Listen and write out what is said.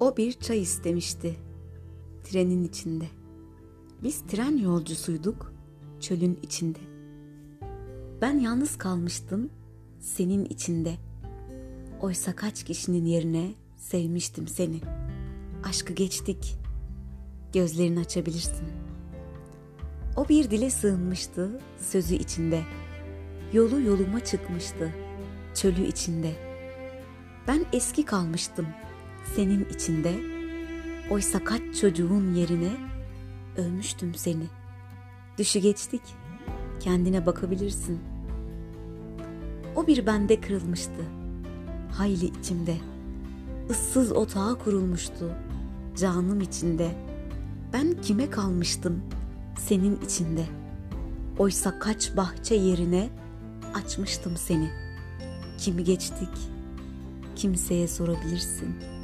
O bir çay istemişti. Trenin içinde. Biz tren yolcusuyduk çölün içinde. Ben yalnız kalmıştım senin içinde. Oysa kaç kişinin yerine sevmiştim seni. Aşkı geçtik. Gözlerini açabilirsin. O bir dile sığınmıştı sözü içinde. Yolu yoluma çıkmıştı çölü içinde. Ben eski kalmıştım senin içinde. Oysa kaç çocuğun yerine ölmüştüm seni. Düşü geçtik, kendine bakabilirsin. O bir bende kırılmıştı, hayli içimde. Issız otağa kurulmuştu, canım içinde. Ben kime kalmıştım senin içinde. Oysa kaç bahçe yerine açmıştım seni. Kimi geçtik, kimseye sorabilirsin.''